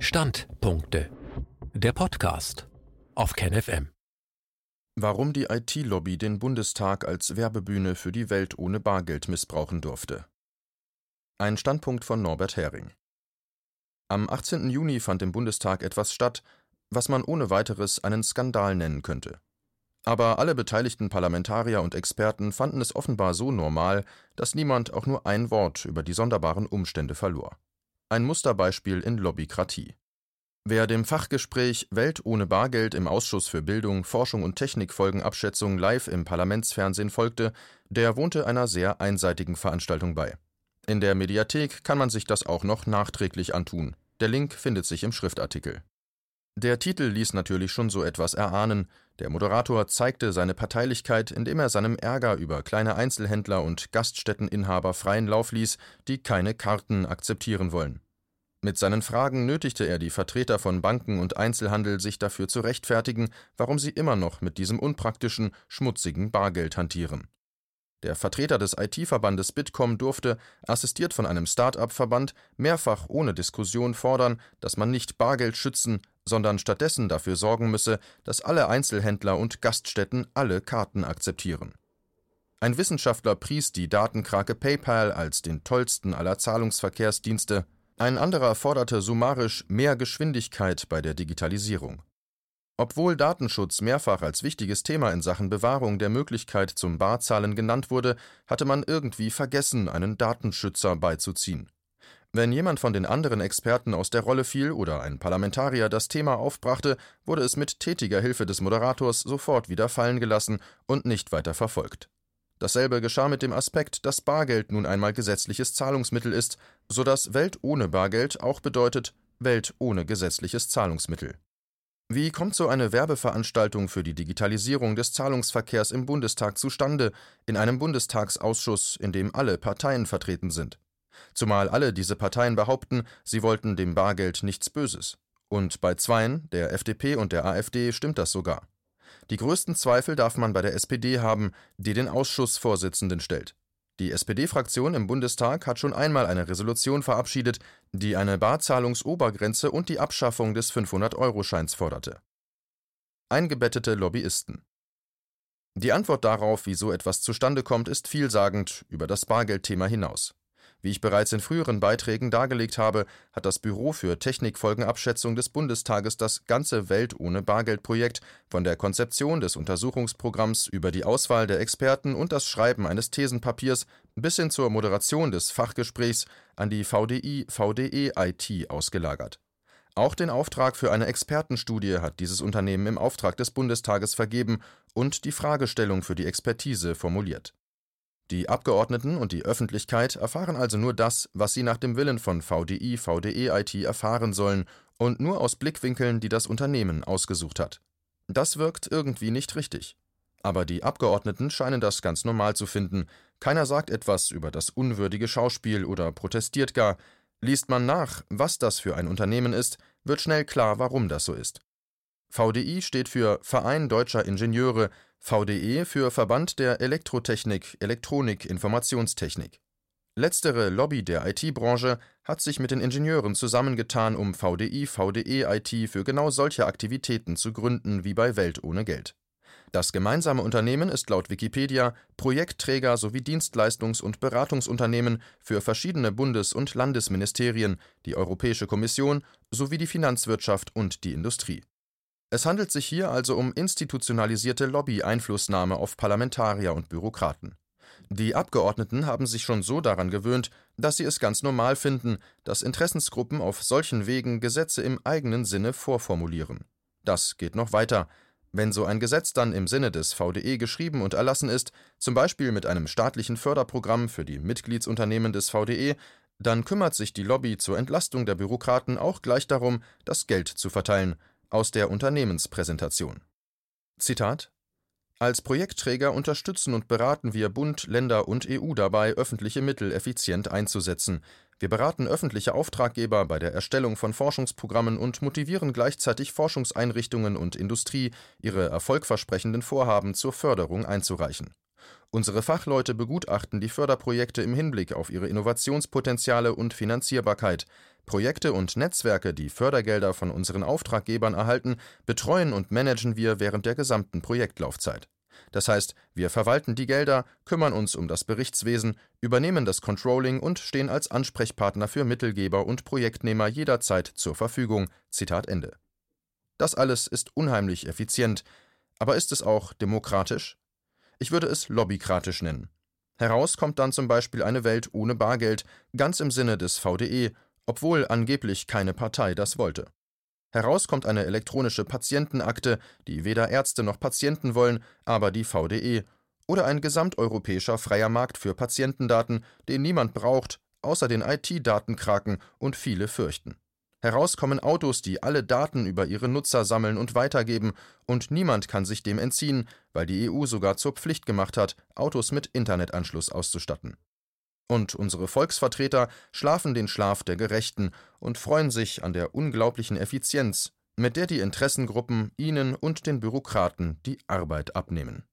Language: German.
Standpunkte. Der Podcast auf KenFM. Warum die IT-Lobby den Bundestag als Werbebühne für die Welt ohne Bargeld missbrauchen durfte. Ein Standpunkt von Norbert Hering. Am 18. Juni fand im Bundestag etwas statt, was man ohne weiteres einen Skandal nennen könnte. Aber alle beteiligten Parlamentarier und Experten fanden es offenbar so normal, dass niemand auch nur ein Wort über die sonderbaren Umstände verlor. Ein Musterbeispiel in Lobbykratie. Wer dem Fachgespräch Welt ohne Bargeld im Ausschuss für Bildung, Forschung und Technikfolgenabschätzung live im Parlamentsfernsehen folgte, der wohnte einer sehr einseitigen Veranstaltung bei. In der Mediathek kann man sich das auch noch nachträglich antun. Der Link findet sich im Schriftartikel. Der Titel ließ natürlich schon so etwas erahnen. Der Moderator zeigte seine Parteilichkeit, indem er seinem Ärger über kleine Einzelhändler und Gaststätteninhaber freien Lauf ließ, die keine Karten akzeptieren wollen. Mit seinen Fragen nötigte er die Vertreter von Banken und Einzelhandel, sich dafür zu rechtfertigen, warum sie immer noch mit diesem unpraktischen, schmutzigen Bargeld hantieren. Der Vertreter des IT-Verbandes Bitkom durfte, assistiert von einem Start-up-Verband, mehrfach ohne Diskussion fordern, dass man nicht Bargeld schützen, sondern stattdessen dafür sorgen müsse, dass alle Einzelhändler und Gaststätten alle Karten akzeptieren. Ein Wissenschaftler pries die Datenkrake PayPal als den tollsten aller Zahlungsverkehrsdienste, ein anderer forderte summarisch mehr Geschwindigkeit bei der Digitalisierung. Obwohl Datenschutz mehrfach als wichtiges Thema in Sachen Bewahrung der Möglichkeit zum Barzahlen genannt wurde, hatte man irgendwie vergessen, einen Datenschützer beizuziehen. Wenn jemand von den anderen Experten aus der Rolle fiel oder ein Parlamentarier das Thema aufbrachte, wurde es mit tätiger Hilfe des Moderators sofort wieder fallen gelassen und nicht weiter verfolgt. Dasselbe geschah mit dem Aspekt, dass Bargeld nun einmal gesetzliches Zahlungsmittel ist, so dass Welt ohne Bargeld auch bedeutet Welt ohne gesetzliches Zahlungsmittel. Wie kommt so eine Werbeveranstaltung für die Digitalisierung des Zahlungsverkehrs im Bundestag zustande, in einem Bundestagsausschuss, in dem alle Parteien vertreten sind? Zumal alle diese Parteien behaupten, sie wollten dem Bargeld nichts Böses. Und bei zweien, der FDP und der AfD, stimmt das sogar. Die größten Zweifel darf man bei der SPD haben, die den Ausschussvorsitzenden stellt. Die SPD-Fraktion im Bundestag hat schon einmal eine Resolution verabschiedet, die eine Barzahlungsobergrenze und die Abschaffung des 500-Euro-Scheins forderte. Eingebettete Lobbyisten. Die Antwort darauf, wie so etwas zustande kommt, ist vielsagend über das Bargeldthema hinaus. Wie ich bereits in früheren Beiträgen dargelegt habe, hat das Büro für Technikfolgenabschätzung des Bundestages das ganze Welt ohne Bargeld-Projekt von der Konzeption des Untersuchungsprogramms über die Auswahl der Experten und das Schreiben eines Thesenpapiers bis hin zur Moderation des Fachgesprächs an die VDI VDE IT ausgelagert. Auch den Auftrag für eine Expertenstudie hat dieses Unternehmen im Auftrag des Bundestages vergeben und die Fragestellung für die Expertise formuliert die Abgeordneten und die Öffentlichkeit erfahren also nur das, was sie nach dem Willen von VDI, VDE IT erfahren sollen und nur aus Blickwinkeln, die das Unternehmen ausgesucht hat. Das wirkt irgendwie nicht richtig. Aber die Abgeordneten scheinen das ganz normal zu finden. Keiner sagt etwas über das unwürdige Schauspiel oder protestiert gar. Liest man nach, was das für ein Unternehmen ist, wird schnell klar, warum das so ist. VDI steht für Verein Deutscher Ingenieure, VDE für Verband der Elektrotechnik, Elektronik, Informationstechnik. Letztere Lobby der IT-Branche hat sich mit den Ingenieuren zusammengetan, um VDI VDE IT für genau solche Aktivitäten zu gründen wie bei Welt ohne Geld. Das gemeinsame Unternehmen ist laut Wikipedia Projektträger sowie Dienstleistungs- und Beratungsunternehmen für verschiedene Bundes- und Landesministerien, die Europäische Kommission sowie die Finanzwirtschaft und die Industrie. Es handelt sich hier also um institutionalisierte Lobby-Einflussnahme auf Parlamentarier und Bürokraten. Die Abgeordneten haben sich schon so daran gewöhnt, dass sie es ganz normal finden, dass Interessensgruppen auf solchen Wegen Gesetze im eigenen Sinne vorformulieren. Das geht noch weiter. Wenn so ein Gesetz dann im Sinne des VDE geschrieben und erlassen ist, zum Beispiel mit einem staatlichen Förderprogramm für die Mitgliedsunternehmen des VDE, dann kümmert sich die Lobby zur Entlastung der Bürokraten auch gleich darum, das Geld zu verteilen, aus der Unternehmenspräsentation. Zitat Als Projektträger unterstützen und beraten wir Bund, Länder und EU dabei, öffentliche Mittel effizient einzusetzen. Wir beraten öffentliche Auftraggeber bei der Erstellung von Forschungsprogrammen und motivieren gleichzeitig Forschungseinrichtungen und Industrie, ihre erfolgversprechenden Vorhaben zur Förderung einzureichen. Unsere Fachleute begutachten die Förderprojekte im Hinblick auf ihre Innovationspotenziale und Finanzierbarkeit. Projekte und Netzwerke, die Fördergelder von unseren Auftraggebern erhalten, betreuen und managen wir während der gesamten Projektlaufzeit. Das heißt, wir verwalten die Gelder, kümmern uns um das Berichtswesen, übernehmen das Controlling und stehen als Ansprechpartner für Mittelgeber und Projektnehmer jederzeit zur Verfügung. Zitat Ende. Das alles ist unheimlich effizient, aber ist es auch demokratisch? Ich würde es lobbykratisch nennen. Heraus kommt dann zum Beispiel eine Welt ohne Bargeld, ganz im Sinne des VDE, obwohl angeblich keine Partei das wollte. Heraus kommt eine elektronische Patientenakte, die weder Ärzte noch Patienten wollen, aber die VDE, oder ein gesamteuropäischer freier Markt für Patientendaten, den niemand braucht, außer den IT-Datenkraken und viele fürchten. Heraus kommen Autos, die alle Daten über ihre Nutzer sammeln und weitergeben, und niemand kann sich dem entziehen, weil die EU sogar zur Pflicht gemacht hat, Autos mit Internetanschluss auszustatten. Und unsere Volksvertreter schlafen den Schlaf der Gerechten und freuen sich an der unglaublichen Effizienz, mit der die Interessengruppen ihnen und den Bürokraten die Arbeit abnehmen